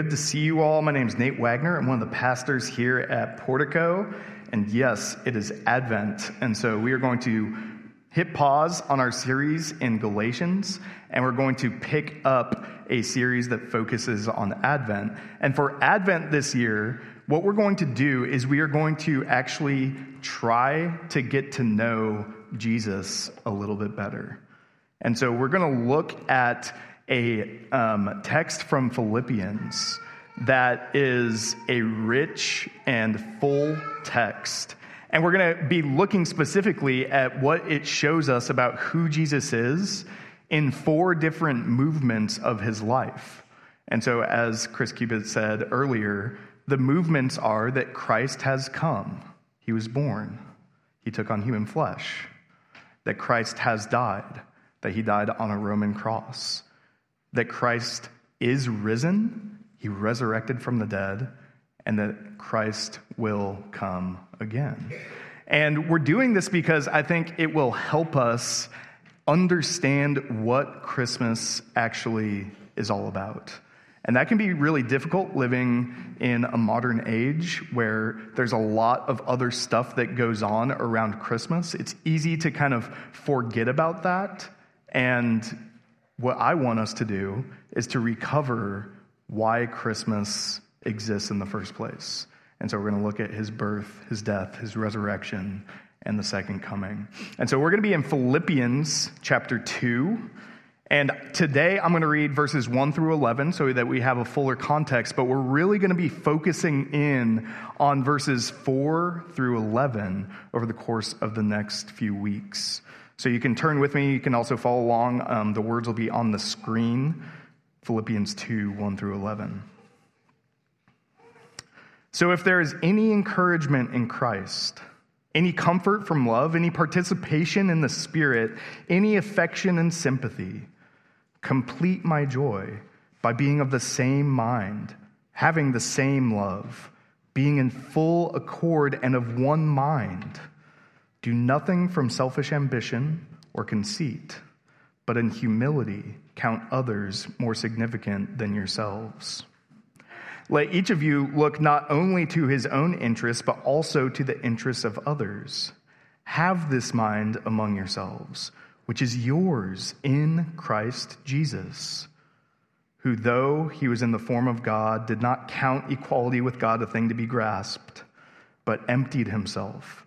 Good to see you all. My name is Nate Wagner. I'm one of the pastors here at Portico. And yes, it is Advent. And so we are going to hit pause on our series in Galatians, and we're going to pick up a series that focuses on Advent. And for Advent this year, what we're going to do is we are going to actually try to get to know Jesus a little bit better. And so we're going to look at a um, text from Philippians that is a rich and full text. And we're going to be looking specifically at what it shows us about who Jesus is in four different movements of his life. And so, as Chris Cupid said earlier, the movements are that Christ has come, he was born, he took on human flesh, that Christ has died, that he died on a Roman cross that Christ is risen, he resurrected from the dead, and that Christ will come again. And we're doing this because I think it will help us understand what Christmas actually is all about. And that can be really difficult living in a modern age where there's a lot of other stuff that goes on around Christmas. It's easy to kind of forget about that and what I want us to do is to recover why Christmas exists in the first place. And so we're going to look at his birth, his death, his resurrection, and the second coming. And so we're going to be in Philippians chapter 2. And today I'm going to read verses 1 through 11 so that we have a fuller context, but we're really going to be focusing in on verses 4 through 11 over the course of the next few weeks. So you can turn with me. You can also follow along. Um, the words will be on the screen Philippians 2 1 through 11. So if there is any encouragement in Christ, any comfort from love, any participation in the Spirit, any affection and sympathy, complete my joy by being of the same mind, having the same love, being in full accord and of one mind. Do nothing from selfish ambition or conceit, but in humility count others more significant than yourselves. Let each of you look not only to his own interests, but also to the interests of others. Have this mind among yourselves, which is yours in Christ Jesus, who, though he was in the form of God, did not count equality with God a thing to be grasped, but emptied himself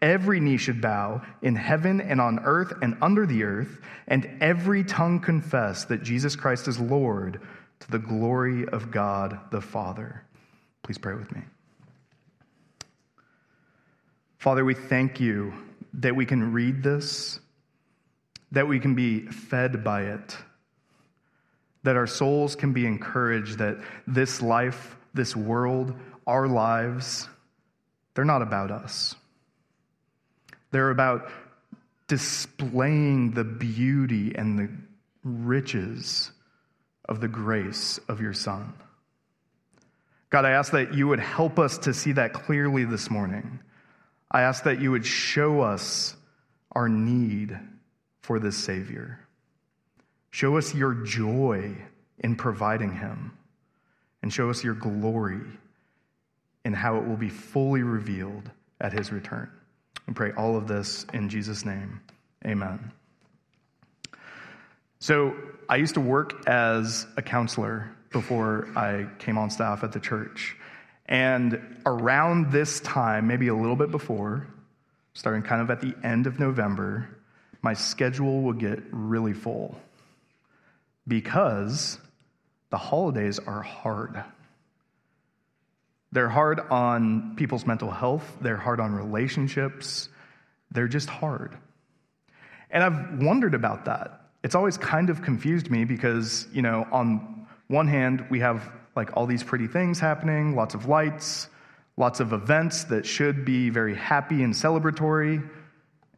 Every knee should bow in heaven and on earth and under the earth, and every tongue confess that Jesus Christ is Lord to the glory of God the Father. Please pray with me. Father, we thank you that we can read this, that we can be fed by it, that our souls can be encouraged, that this life, this world, our lives, they're not about us. They're about displaying the beauty and the riches of the grace of your Son. God, I ask that you would help us to see that clearly this morning. I ask that you would show us our need for this Savior. Show us your joy in providing him, and show us your glory in how it will be fully revealed at his return. We pray all of this in Jesus' name. Amen. So, I used to work as a counselor before I came on staff at the church. And around this time, maybe a little bit before, starting kind of at the end of November, my schedule would get really full because the holidays are hard. They're hard on people's mental health, they're hard on relationships, they're just hard. And I've wondered about that. It's always kind of confused me because, you know, on one hand, we have like all these pretty things happening, lots of lights, lots of events that should be very happy and celebratory.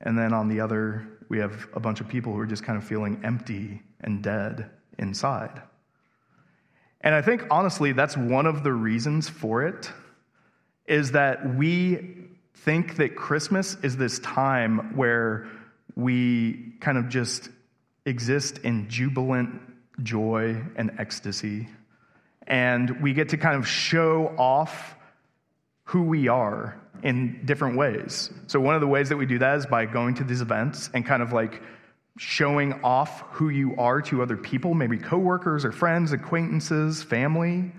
And then on the other, we have a bunch of people who are just kind of feeling empty and dead inside. And I think honestly, that's one of the reasons for it is that we think that Christmas is this time where we kind of just exist in jubilant joy and ecstasy. And we get to kind of show off who we are in different ways. So, one of the ways that we do that is by going to these events and kind of like showing off who you are to other people, maybe coworkers or friends, acquaintances, family,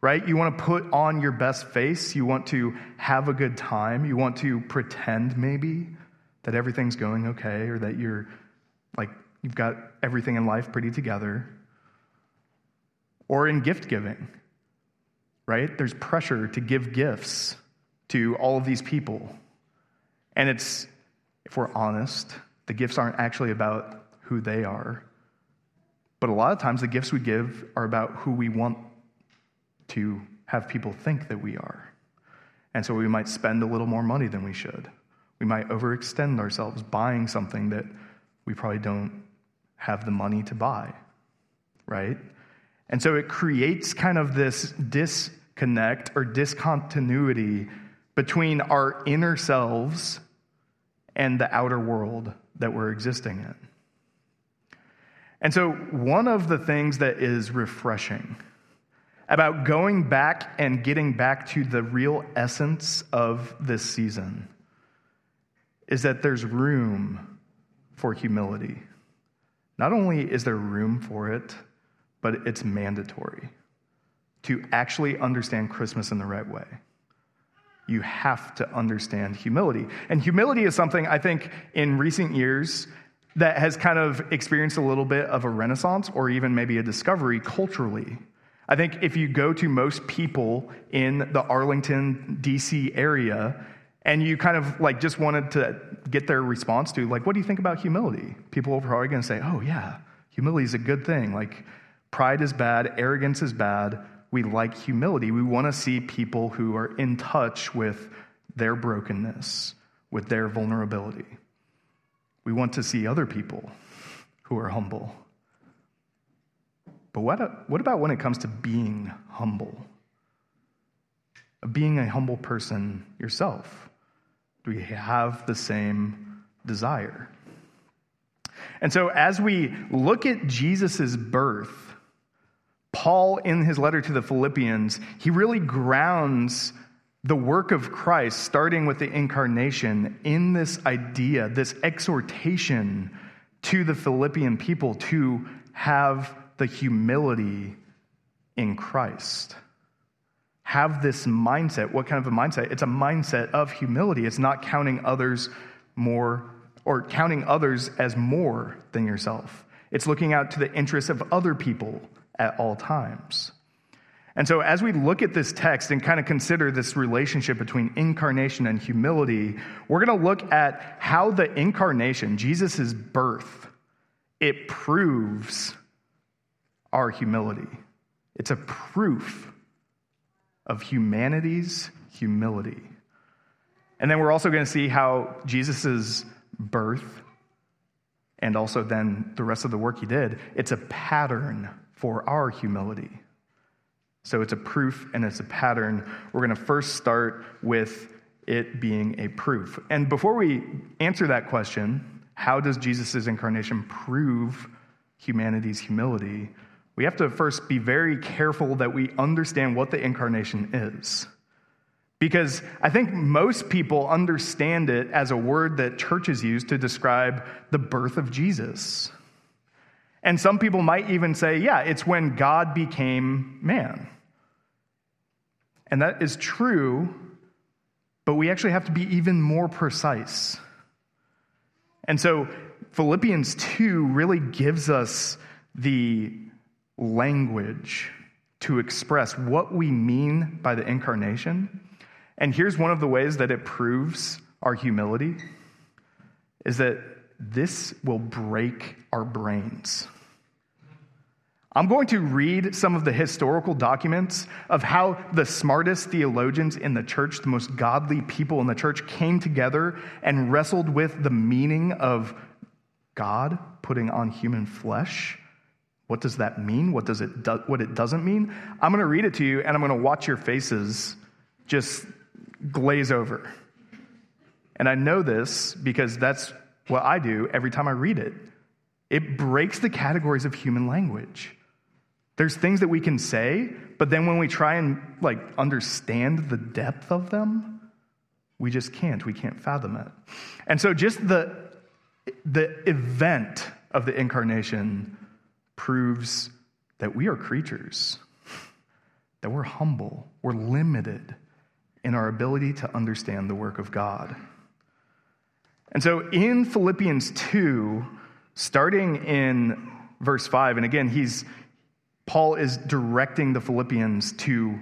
right? You want to put on your best face. You want to have a good time. You want to pretend maybe that everything's going okay or that you're like you've got everything in life pretty together. Or in gift giving, right? There's pressure to give gifts to all of these people. And it's, if we're honest, the gifts aren't actually about who they are. But a lot of times, the gifts we give are about who we want to have people think that we are. And so we might spend a little more money than we should. We might overextend ourselves buying something that we probably don't have the money to buy, right? And so it creates kind of this disconnect or discontinuity between our inner selves and the outer world that we're existing in. And so, one of the things that is refreshing about going back and getting back to the real essence of this season is that there's room for humility. Not only is there room for it, but it's mandatory to actually understand Christmas in the right way you have to understand humility. And humility is something I think in recent years that has kind of experienced a little bit of a renaissance or even maybe a discovery culturally. I think if you go to most people in the Arlington, DC area, and you kind of like just wanted to get their response to, like, what do you think about humility? People are probably to say, oh, yeah, humility is a good thing. Like, pride is bad, arrogance is bad, we like humility. We want to see people who are in touch with their brokenness, with their vulnerability. We want to see other people who are humble. But what, what about when it comes to being humble? Being a humble person yourself? Do we have the same desire? And so, as we look at Jesus' birth, Paul, in his letter to the Philippians, he really grounds the work of Christ, starting with the incarnation, in this idea, this exhortation to the Philippian people to have the humility in Christ. Have this mindset. What kind of a mindset? It's a mindset of humility. It's not counting others more or counting others as more than yourself. It's looking out to the interests of other people at all times. And so, as we look at this text and kind of consider this relationship between incarnation and humility, we're going to look at how the incarnation, Jesus' birth, it proves our humility. It's a proof of humanity's humility. And then we're also going to see how Jesus' birth and also then the rest of the work he did, it's a pattern for our humility. So it's a proof and it's a pattern. We're going to first start with it being a proof. And before we answer that question, how does Jesus' incarnation prove humanity's humility? We have to first be very careful that we understand what the incarnation is. Because I think most people understand it as a word that churches use to describe the birth of Jesus. And some people might even say, yeah, it's when God became man. And that is true, but we actually have to be even more precise. And so Philippians 2 really gives us the language to express what we mean by the incarnation. And here's one of the ways that it proves our humility is that this will break our brains. I'm going to read some of the historical documents of how the smartest theologians in the church, the most godly people in the church, came together and wrestled with the meaning of God putting on human flesh. What does that mean? What does it do, what it doesn't mean? I'm going to read it to you and I'm going to watch your faces just glaze over. And I know this because that's what I do every time I read it. It breaks the categories of human language. There's things that we can say, but then when we try and like understand the depth of them, we just can't. We can't fathom it. And so just the the event of the incarnation proves that we are creatures, that we're humble, we're limited in our ability to understand the work of God. And so in Philippians 2, starting in verse 5, and again, he's Paul is directing the Philippians to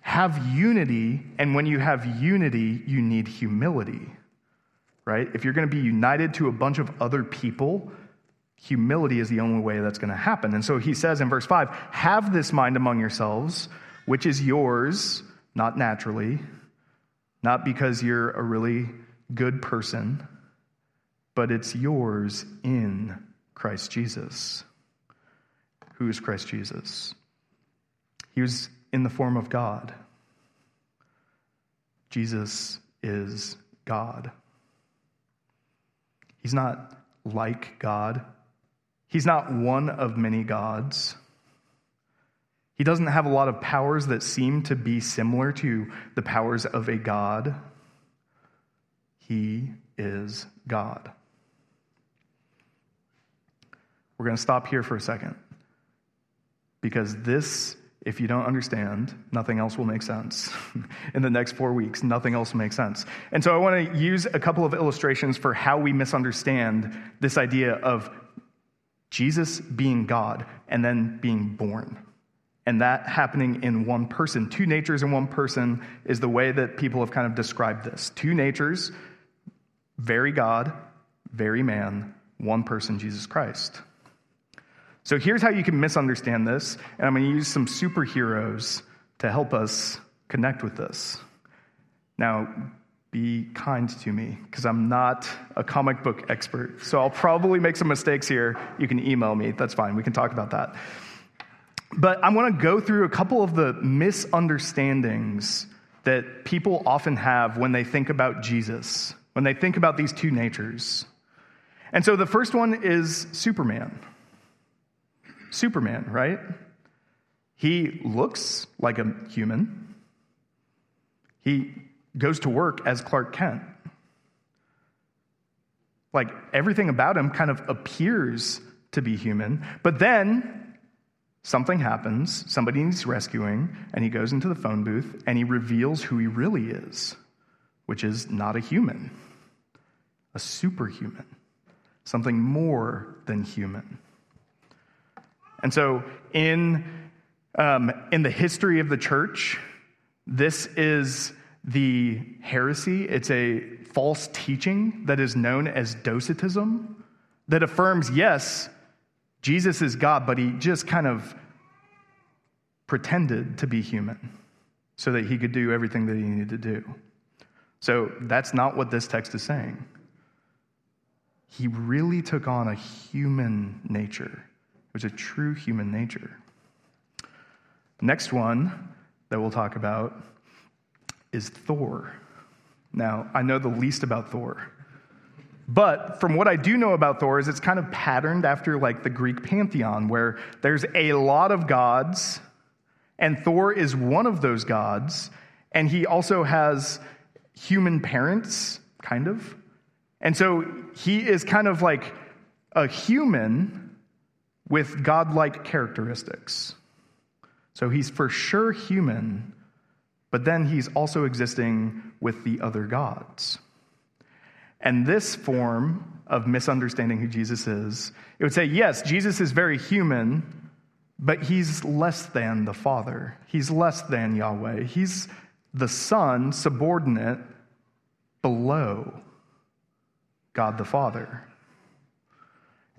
have unity, and when you have unity, you need humility, right? If you're going to be united to a bunch of other people, humility is the only way that's going to happen. And so he says in verse 5 Have this mind among yourselves, which is yours, not naturally, not because you're a really good person, but it's yours in Christ Jesus. Who is Christ Jesus? He was in the form of God. Jesus is God. He's not like God. He's not one of many gods. He doesn't have a lot of powers that seem to be similar to the powers of a God. He is God. We're going to stop here for a second. Because this, if you don't understand, nothing else will make sense. In the next four weeks, nothing else will make sense. And so I want to use a couple of illustrations for how we misunderstand this idea of Jesus being God and then being born. And that happening in one person. Two natures in one person is the way that people have kind of described this. Two natures, very God, very man, one person, Jesus Christ. So here's how you can misunderstand this, and I'm going to use some superheroes to help us connect with this. Now, be kind to me because I'm not a comic book expert. So I'll probably make some mistakes here. You can email me. That's fine. We can talk about that. But I want to go through a couple of the misunderstandings that people often have when they think about Jesus, when they think about these two natures. And so the first one is Superman. Superman, right? He looks like a human. He goes to work as Clark Kent. Like everything about him kind of appears to be human, but then something happens, somebody needs rescuing, and he goes into the phone booth and he reveals who he really is, which is not a human, a superhuman, something more than human. And so, in, um, in the history of the church, this is the heresy. It's a false teaching that is known as Docetism that affirms, yes, Jesus is God, but he just kind of pretended to be human so that he could do everything that he needed to do. So that's not what this text is saying. He really took on a human nature was a true human nature. Next one that we'll talk about is Thor. Now, I know the least about Thor. But from what I do know about Thor is it's kind of patterned after like the Greek pantheon where there's a lot of gods and Thor is one of those gods and he also has human parents kind of. And so he is kind of like a human with godlike characteristics. So he's for sure human, but then he's also existing with the other gods. And this form of misunderstanding who Jesus is, it would say, yes, Jesus is very human, but he's less than the Father. He's less than Yahweh. He's the Son, subordinate, below God the Father.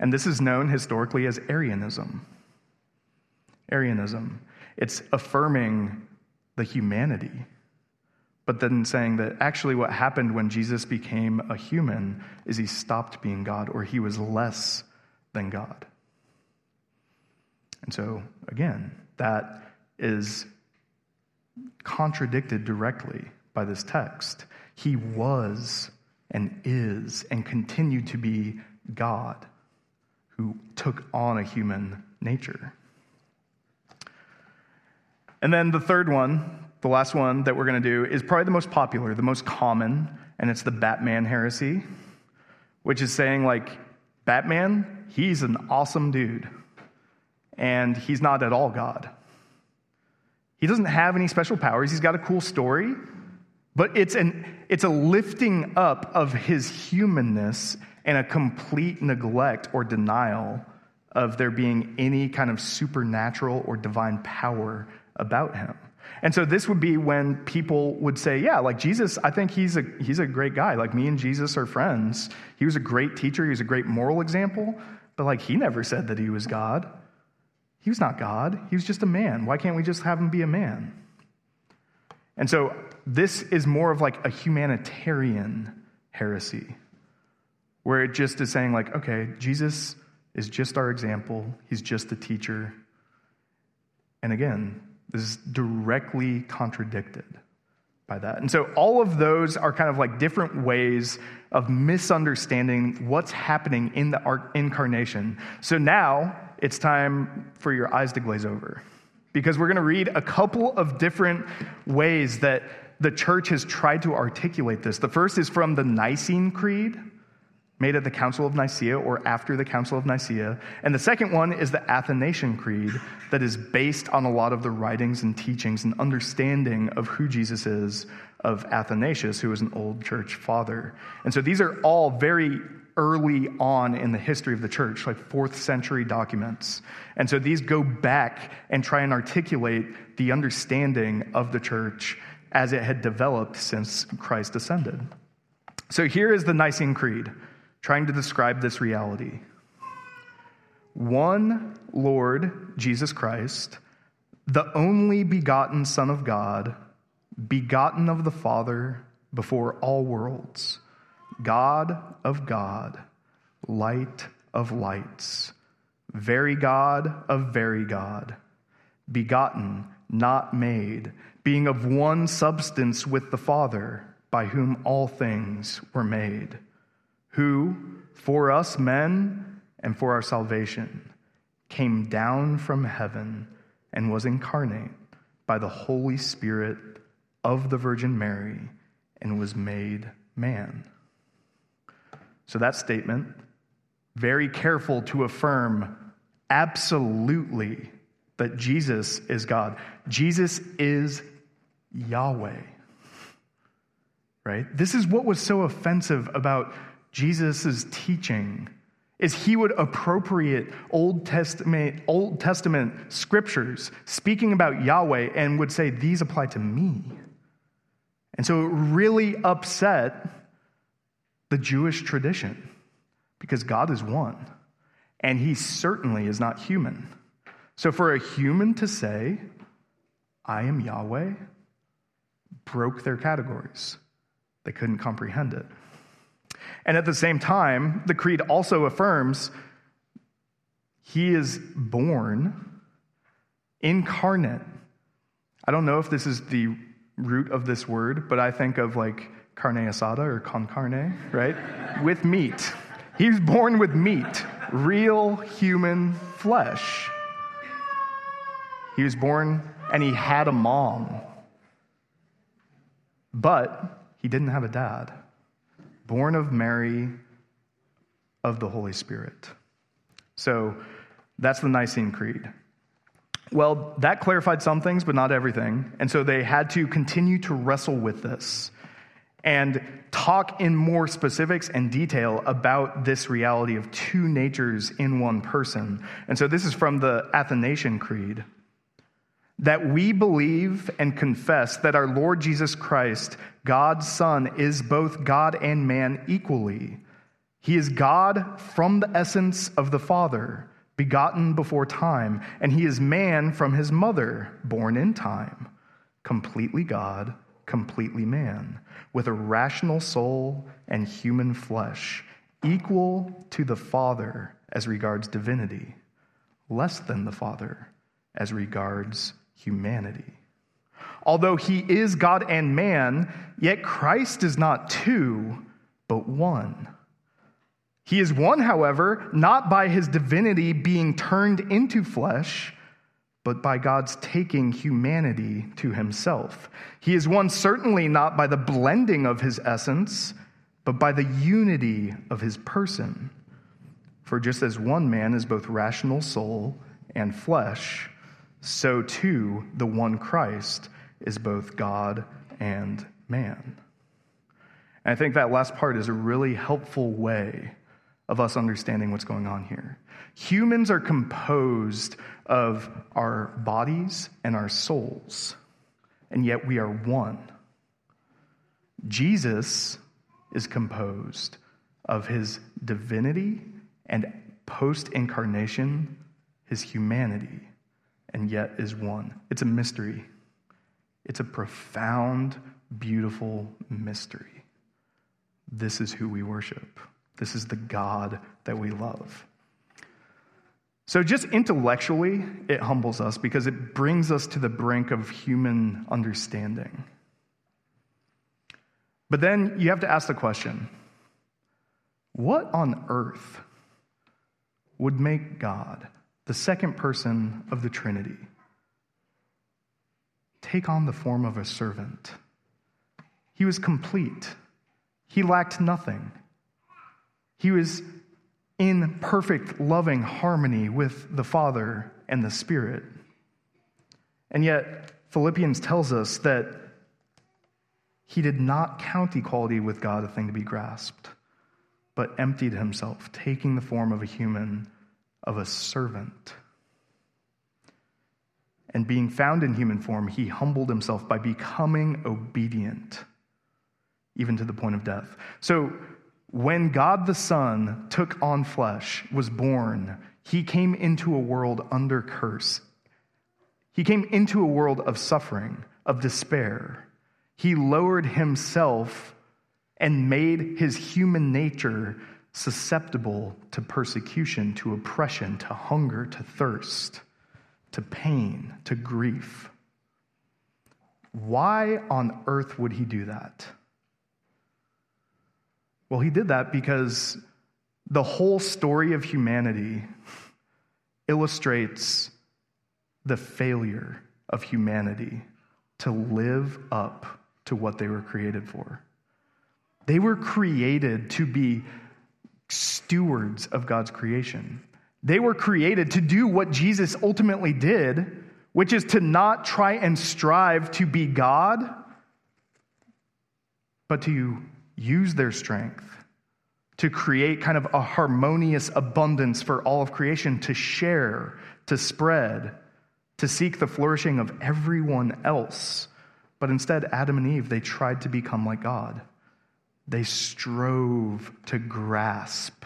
And this is known historically as Arianism. Arianism. It's affirming the humanity, but then saying that actually what happened when Jesus became a human is he stopped being God or he was less than God. And so, again, that is contradicted directly by this text. He was and is and continued to be God who took on a human nature. And then the third one, the last one that we're going to do, is probably the most popular, the most common, and it's the Batman heresy, which is saying, like, Batman, he's an awesome dude, and he's not at all God. He doesn't have any special powers, he's got a cool story, but it's, an, it's a lifting up of his humanness and a complete neglect or denial of there being any kind of supernatural or divine power about him. And so this would be when people would say, yeah, like Jesus, I think he's a, he's a great guy. Like me and Jesus are friends. He was a great teacher. He was a great moral example. But like he never said that he was God. He was not God. He was just a man. Why can't we just have him be a man? And so this is more of like a humanitarian heresy, where it just is saying, like, okay, Jesus is just our example, he's just a teacher. And again, this is directly contradicted by that. And so all of those are kind of like different ways of misunderstanding what's happening in the incarnation. So now it's time for your eyes to glaze over because we're going to read a couple of different ways that the church has tried to articulate this. The first is from the Nicene Creed, made at the Council of Nicaea or after the Council of Nicaea. And the second one is the Athanasian Creed, that is based on a lot of the writings and teachings and understanding of who Jesus is of Athanasius, who was an old church father. And so these are all very early on in the history of the church, like fourth century documents. And so these go back and try and articulate the understanding of the church as it had developed since Christ ascended. So here is the Nicene Creed trying to describe this reality. One Lord Jesus Christ, the only begotten Son of God, begotten of the Father before all worlds God of God, light of lights, very God of very God, begotten, not made, being of one substance with the Father, by whom all things were made, who, for us men and for our salvation, came down from heaven and was incarnate by the Holy Spirit of the Virgin Mary and was made man. So that statement, very careful to affirm absolutely that Jesus is God. Jesus is Yahweh. Right? This is what was so offensive about Jesus' teaching is he would appropriate Old Testament, Old Testament scriptures speaking about Yahweh and would say, These apply to me. And so it really upset the Jewish tradition because God is one, and he certainly is not human. So for a human to say, I am Yahweh, broke their categories. They couldn't comprehend it. And at the same time, the creed also affirms he is born incarnate. I don't know if this is the root of this word, but I think of like carne asada or con carne, right? with meat. He's born with meat, real human flesh. He was born and he had a mom, but he didn't have a dad. Born of Mary, of the Holy Spirit. So that's the Nicene Creed. Well, that clarified some things, but not everything. And so they had to continue to wrestle with this and talk in more specifics and detail about this reality of two natures in one person. And so this is from the Athanasian Creed that we believe and confess that our Lord Jesus Christ, God's Son, is both God and man equally. He is God from the essence of the Father begotten before time, and he is man from his mother, born in time, completely God, completely man, with a rational soul and human flesh, equal to the Father as regards divinity, less than the Father as regards humanity. Although he is God and man, yet Christ is not two, but one. He is one, however, not by his divinity being turned into flesh, but by God's taking humanity to himself. He is one certainly not by the blending of his essence, but by the unity of his person. For just as one man is both rational soul and flesh, so too the one Christ is both God and man. And I think that last part is a really helpful way of us understanding what's going on here. Humans are composed of our bodies and our souls, and yet we are one. Jesus is composed of his divinity and post incarnation, his humanity, and yet is one. It's a mystery. It's a profound, beautiful mystery. This is who we worship. This is the God that we love. So, just intellectually, it humbles us because it brings us to the brink of human understanding. But then you have to ask the question what on earth would make God, the second person of the Trinity, take on the form of a servant? He was complete, he lacked nothing. He was in perfect loving harmony with the Father and the Spirit. And yet, Philippians tells us that he did not count equality with God a thing to be grasped, but emptied himself, taking the form of a human, of a servant. And being found in human form, he humbled himself by becoming obedient, even to the point of death. So, when God the Son took on flesh, was born, he came into a world under curse. He came into a world of suffering, of despair. He lowered himself and made his human nature susceptible to persecution, to oppression, to hunger, to thirst, to pain, to grief. Why on earth would he do that? Well, he did that because the whole story of humanity illustrates the failure of humanity to live up to what they were created for. They were created to be stewards of God's creation. They were created to do what Jesus ultimately did, which is to not try and strive to be God, but to use their strength to create kind of a harmonious abundance for all of creation to share, to spread, to seek the flourishing of everyone else. But instead, Adam and Eve, they tried to become like God. They strove to grasp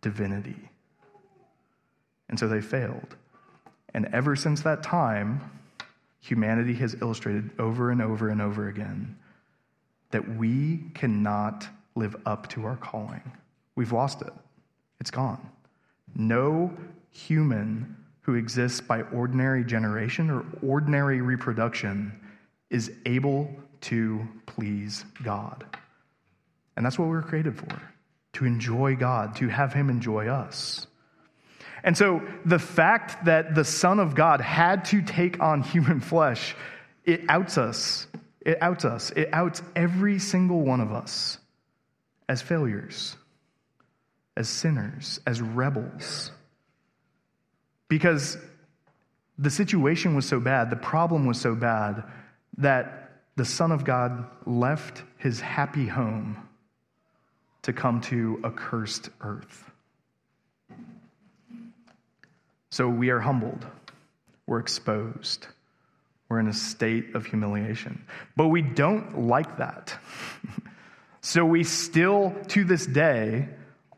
divinity. And so they failed. And ever since that time, humanity has illustrated over and over and over again that we cannot live up to our calling. We've lost it, it's gone. No human who exists by ordinary generation or ordinary reproduction is able to please God. And that's what we were created for to enjoy God, to have Him enjoy us. And so the fact that the Son of God had to take on human flesh, it outs us it outs us. It outs every single one of us as failures, as sinners, as rebels. Because the situation was so bad, the problem was so bad, that the Son of God left his happy home to come to a cursed earth. So we are humbled, we're exposed. We're in a state of humiliation. But we don't like that. so we still, to this day,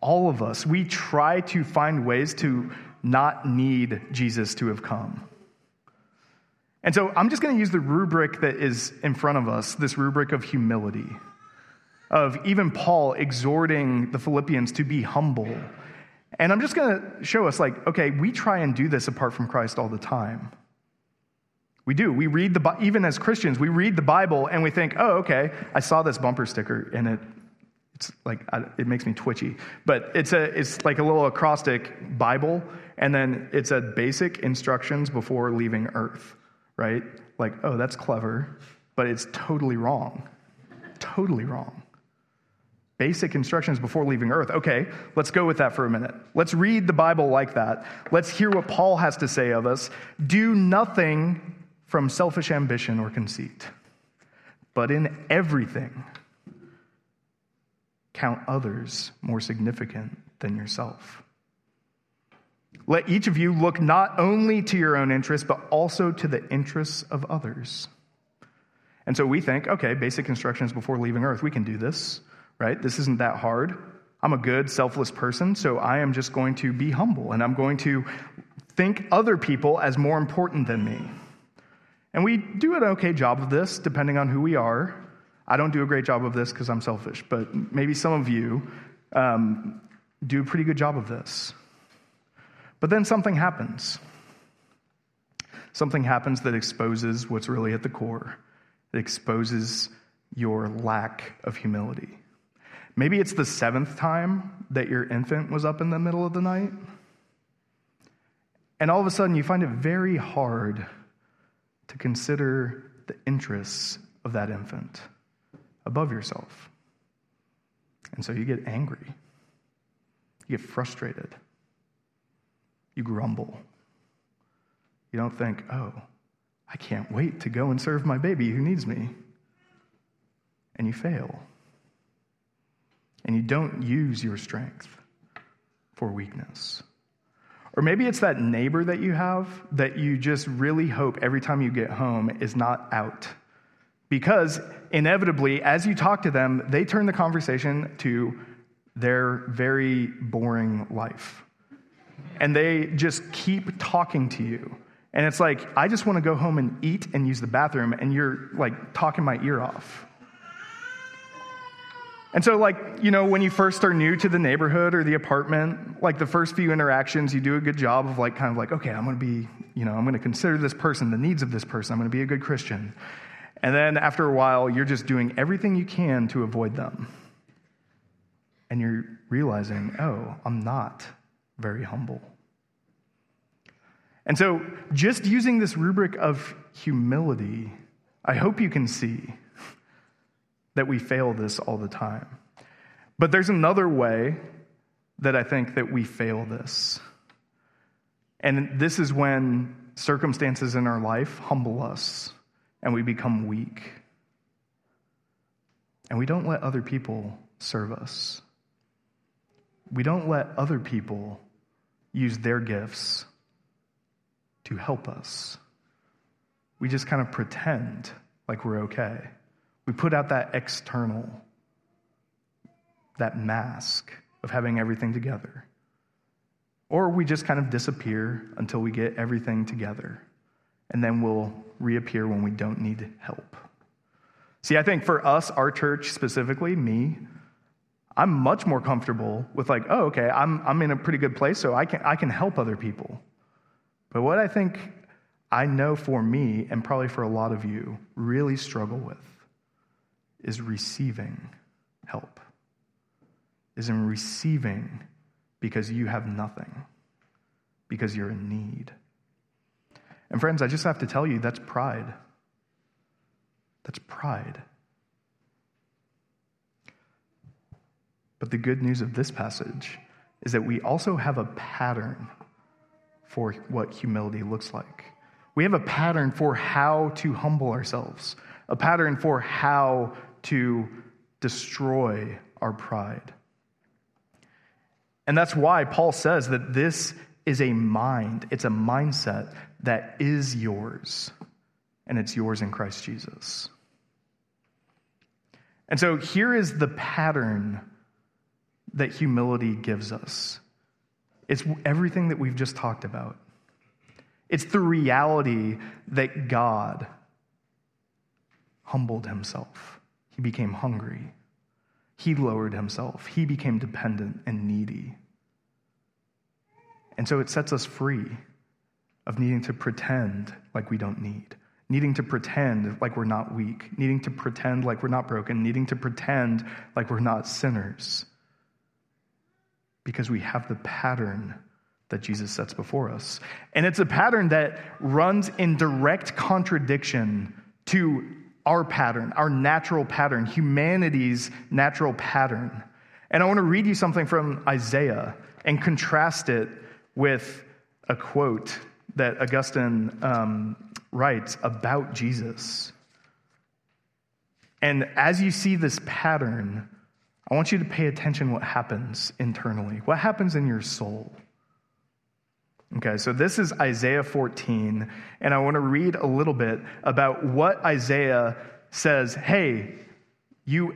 all of us, we try to find ways to not need Jesus to have come. And so I'm just going to use the rubric that is in front of us, this rubric of humility, of even Paul exhorting the Philippians to be humble. And I'm just going to show us, like, okay, we try and do this apart from Christ all the time. We do. We read the even as Christians, we read the Bible and we think, "Oh, okay, I saw this bumper sticker and it it's like it makes me twitchy." But it's a it's like a little acrostic Bible and then it said basic instructions before leaving earth, right? Like, "Oh, that's clever," but it's totally wrong. totally wrong. Basic instructions before leaving earth. Okay, let's go with that for a minute. Let's read the Bible like that. Let's hear what Paul has to say of us. Do nothing from selfish ambition or conceit, but in everything, count others more significant than yourself. Let each of you look not only to your own interests, but also to the interests of others. And so we think, okay, basic instructions before leaving earth, we can do this, right? This isn't that hard. I'm a good, selfless person, so I am just going to be humble and I'm going to think other people as more important than me. And we do an okay job of this, depending on who we are. I don't do a great job of this because I'm selfish, but maybe some of you um, do a pretty good job of this. But then something happens. Something happens that exposes what's really at the core. It exposes your lack of humility. Maybe it's the seventh time that your infant was up in the middle of the night. And all of a sudden, you find it very hard to consider the interests of that infant above yourself. And so you get angry, you get frustrated, you grumble. You don't think, oh, I can't wait to go and serve my baby who needs me. And you fail. And you don't use your strength for weakness. Or maybe it's that neighbor that you have that you just really hope every time you get home is not out. Because inevitably, as you talk to them, they turn the conversation to their very boring life. And they just keep talking to you. And it's like, I just want to go home and eat and use the bathroom, and you're like talking my ear off. And so, like, you know, when you first are new to the neighborhood or the apartment, like the first few interactions, you do a good job of, like, kind of like, okay, I'm going to be, you know, I'm going to consider this person, the needs of this person, I'm going to be a good Christian. And then after a while, you're just doing everything you can to avoid them. And you're realizing, oh, I'm not very humble. And so, just using this rubric of humility, I hope you can see that we fail this all the time. But there's another way that I think that we fail this. And this is when circumstances in our life humble us and we become weak. And we don't let other people serve us. We don't let other people use their gifts to help us. We just kind of pretend like we're okay. We put out that external, that mask of having everything together. Or we just kind of disappear until we get everything together. And then we'll reappear when we don't need help. See, I think for us, our church specifically, me, I'm much more comfortable with like, oh, okay, I'm, I'm in a pretty good place, so I can, I can help other people. But what I think I know for me, and probably for a lot of you, really struggle with is receiving help, is in receiving because you have nothing, because you're in need. And friends, I just have to tell you that's pride. That's pride. But the good news of this passage is that we also have a pattern for what humility looks like. We have a pattern for how to humble ourselves, a pattern for how to destroy our pride. And that's why Paul says that this is a mind, it's a mindset that is yours, and it's yours in Christ Jesus. And so here is the pattern that humility gives us It's everything that we've just talked about. It's the reality that God humbled himself. He became hungry. He lowered himself. He became dependent and needy. And so it sets us free of needing to pretend like we don't need, needing to pretend like we're not weak, needing to pretend like we're not broken, needing to pretend like we're not sinners. Because we have the pattern that Jesus sets before us. And it's a pattern that runs in direct contradiction to our pattern, our natural pattern, humanity's natural pattern. And I want to read you something from Isaiah and contrast it with a quote that Augustine um, writes about Jesus. And as you see this pattern, I want you to pay attention what happens internally. What happens in your soul? Okay, so this is Isaiah 14, and I want to read a little bit about what Isaiah says Hey, you,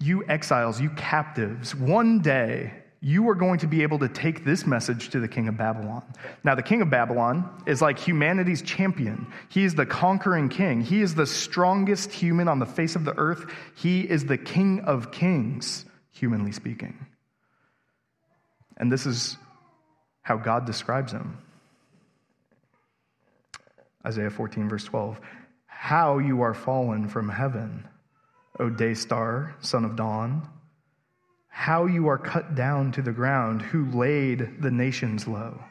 you exiles, you captives, one day you are going to be able to take this message to the king of Babylon. Now, the king of Babylon is like humanity's champion. He is the conquering king. He is the strongest human on the face of the earth. He is the king of kings, humanly speaking. And this is how God describes him. Isaiah 14, verse 12. How you are fallen from heaven, O day star, son of dawn. How you are cut down to the ground, who laid the nations low.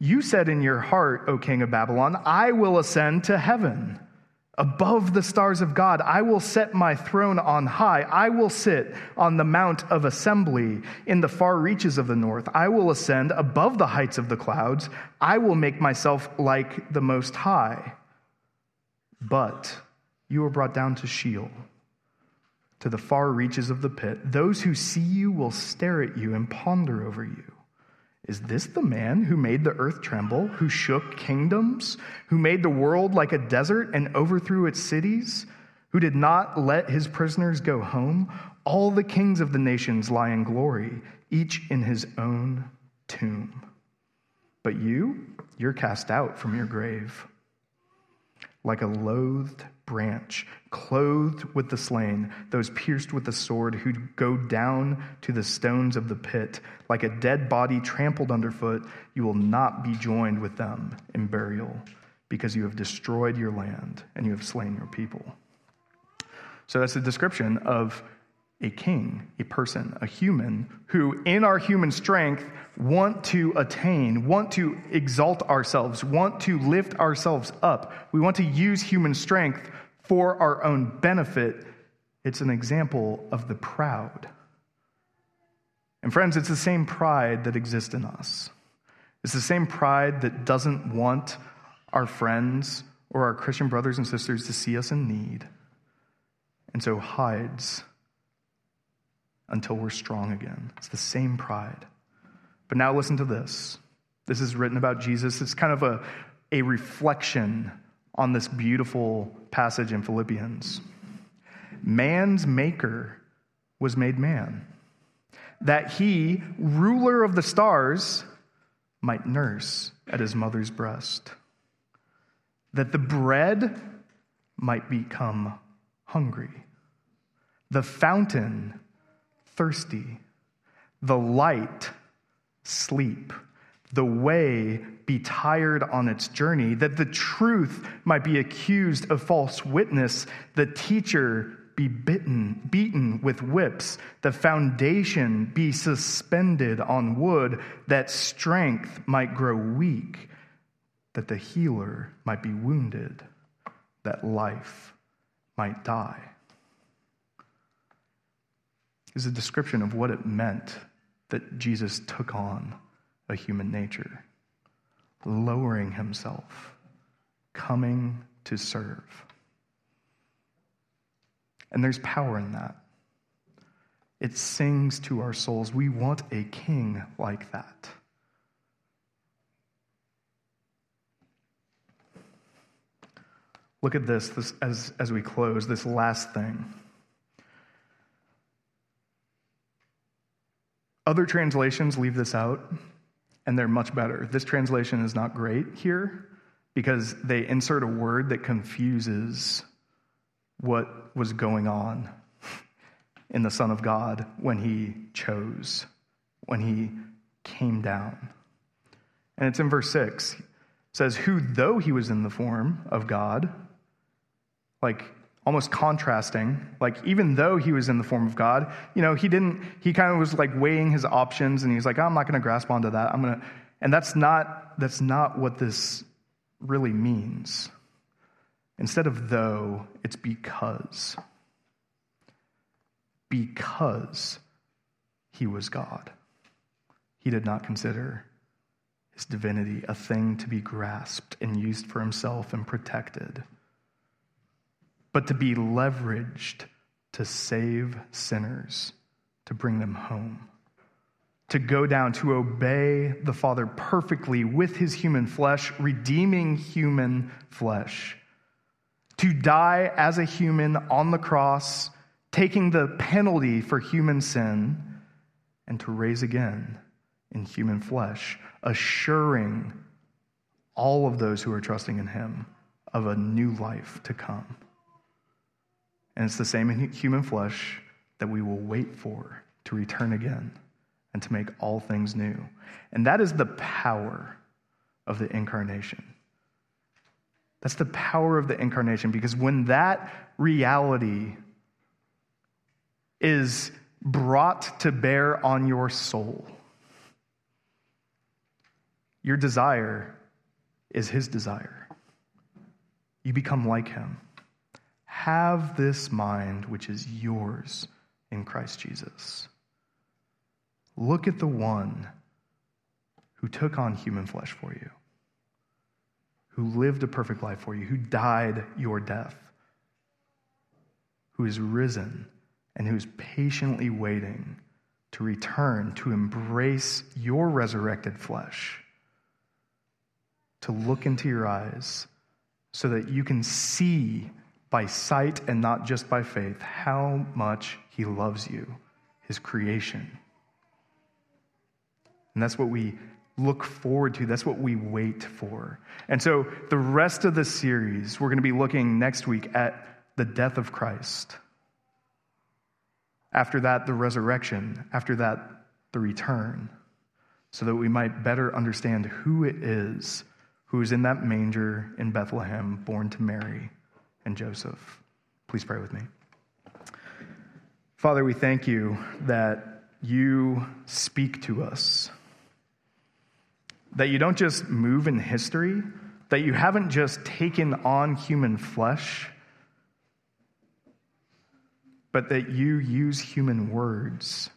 You said in your heart, O king of Babylon, I will ascend to heaven. Above the stars of God, I will set my throne on high. I will sit on the mount of assembly in the far reaches of the north. I will ascend above the heights of the clouds. I will make myself like the Most High. But you are brought down to Sheol, to the far reaches of the pit. Those who see you will stare at you and ponder over you. Is this the man who made the earth tremble, who shook kingdoms, who made the world like a desert and overthrew its cities, who did not let his prisoners go home? All the kings of the nations lie in glory, each in his own tomb. But you, you're cast out from your grave like a loathed branch, clothed with the slain, those pierced with the sword who go down to the stones of the pit. Like a dead body trampled underfoot, you will not be joined with them in burial, because you have destroyed your land and you have slain your people. So that's a description of a king, a person, a human who, in our human strength, want to attain, want to exalt ourselves, want to lift ourselves up. We want to use human strength for our own benefit. It's an example of the proud. And, friends, it's the same pride that exists in us. It's the same pride that doesn't want our friends or our Christian brothers and sisters to see us in need, and so hides until we're strong again. It's the same pride. But now listen to this. This is written about Jesus. It's kind of a, a reflection on this beautiful passage in Philippians. Man's maker was made man, that he, ruler of the stars, might nurse at his mother's breast, that the bread might become hungry, the fountain thirsty, the light sleep, the way be tired on its journey, that the truth might be accused of false witness, the teacher be bitten, beaten with whips, the foundation be suspended on wood, that strength might grow weak, that the healer might be wounded, that life might die is a description of what it meant that Jesus took on a human nature, lowering himself, coming to serve. And there's power in that. It sings to our souls. We want a king like that. Look at this, this as, as we close, this last thing. Other translations leave this out, and they're much better. This translation is not great here because they insert a word that confuses what was going on in the Son of God when he chose, when he came down. And it's in verse 6. It says, Who, though he was in the form of God, like almost contrasting, like even though he was in the form of God, you know, he didn't, he kind of was like weighing his options and he's like, oh, I'm not going to grasp onto that. I'm going to, and that's not, that's not what this really means. Instead of though, it's because. Because he was God. He did not consider his divinity a thing to be grasped and used for himself and protected, but to be leveraged to save sinners, to bring them home to go down, to obey the Father perfectly with his human flesh, redeeming human flesh, to die as a human on the cross, taking the penalty for human sin, and to raise again in human flesh, assuring all of those who are trusting in him of a new life to come. And it's the same in human flesh that we will wait for to return again and to make all things new. And that is the power of the incarnation. That's the power of the incarnation because when that reality is brought to bear on your soul, your desire is his desire. You become like him. Have this mind which is yours in Christ Jesus. Look at the one who took on human flesh for you, who lived a perfect life for you, who died your death, who is risen, and who is patiently waiting to return to embrace your resurrected flesh, to look into your eyes so that you can see by sight and not just by faith how much he loves you, his creation. And that's what we look forward to. That's what we wait for. And so, the rest of the series, we're going to be looking next week at the death of Christ. After that, the resurrection. After that, the return. So that we might better understand who it is who is in that manger in Bethlehem, born to Mary and Joseph. Please pray with me. Father, we thank you that you speak to us that you don't just move in history, that you haven't just taken on human flesh, but that you use human words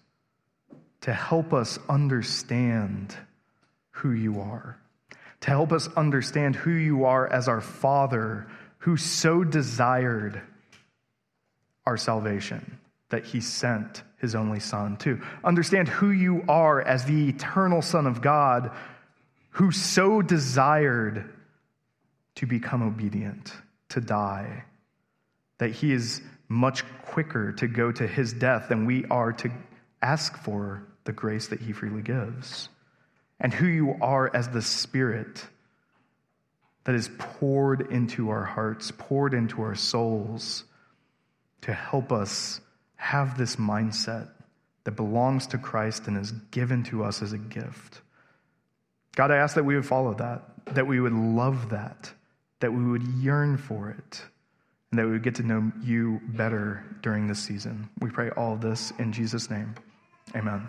to help us understand who you are, to help us understand who you are as our Father who so desired our salvation that he sent his only Son, to understand who you are as the eternal Son of God who so desired to become obedient, to die, that he is much quicker to go to his death than we are to ask for the grace that he freely gives. And who you are as the Spirit that is poured into our hearts, poured into our souls to help us have this mindset that belongs to Christ and is given to us as a gift. God, I ask that we would follow that, that we would love that, that we would yearn for it, and that we would get to know you better during this season. We pray all this in Jesus' name. Amen.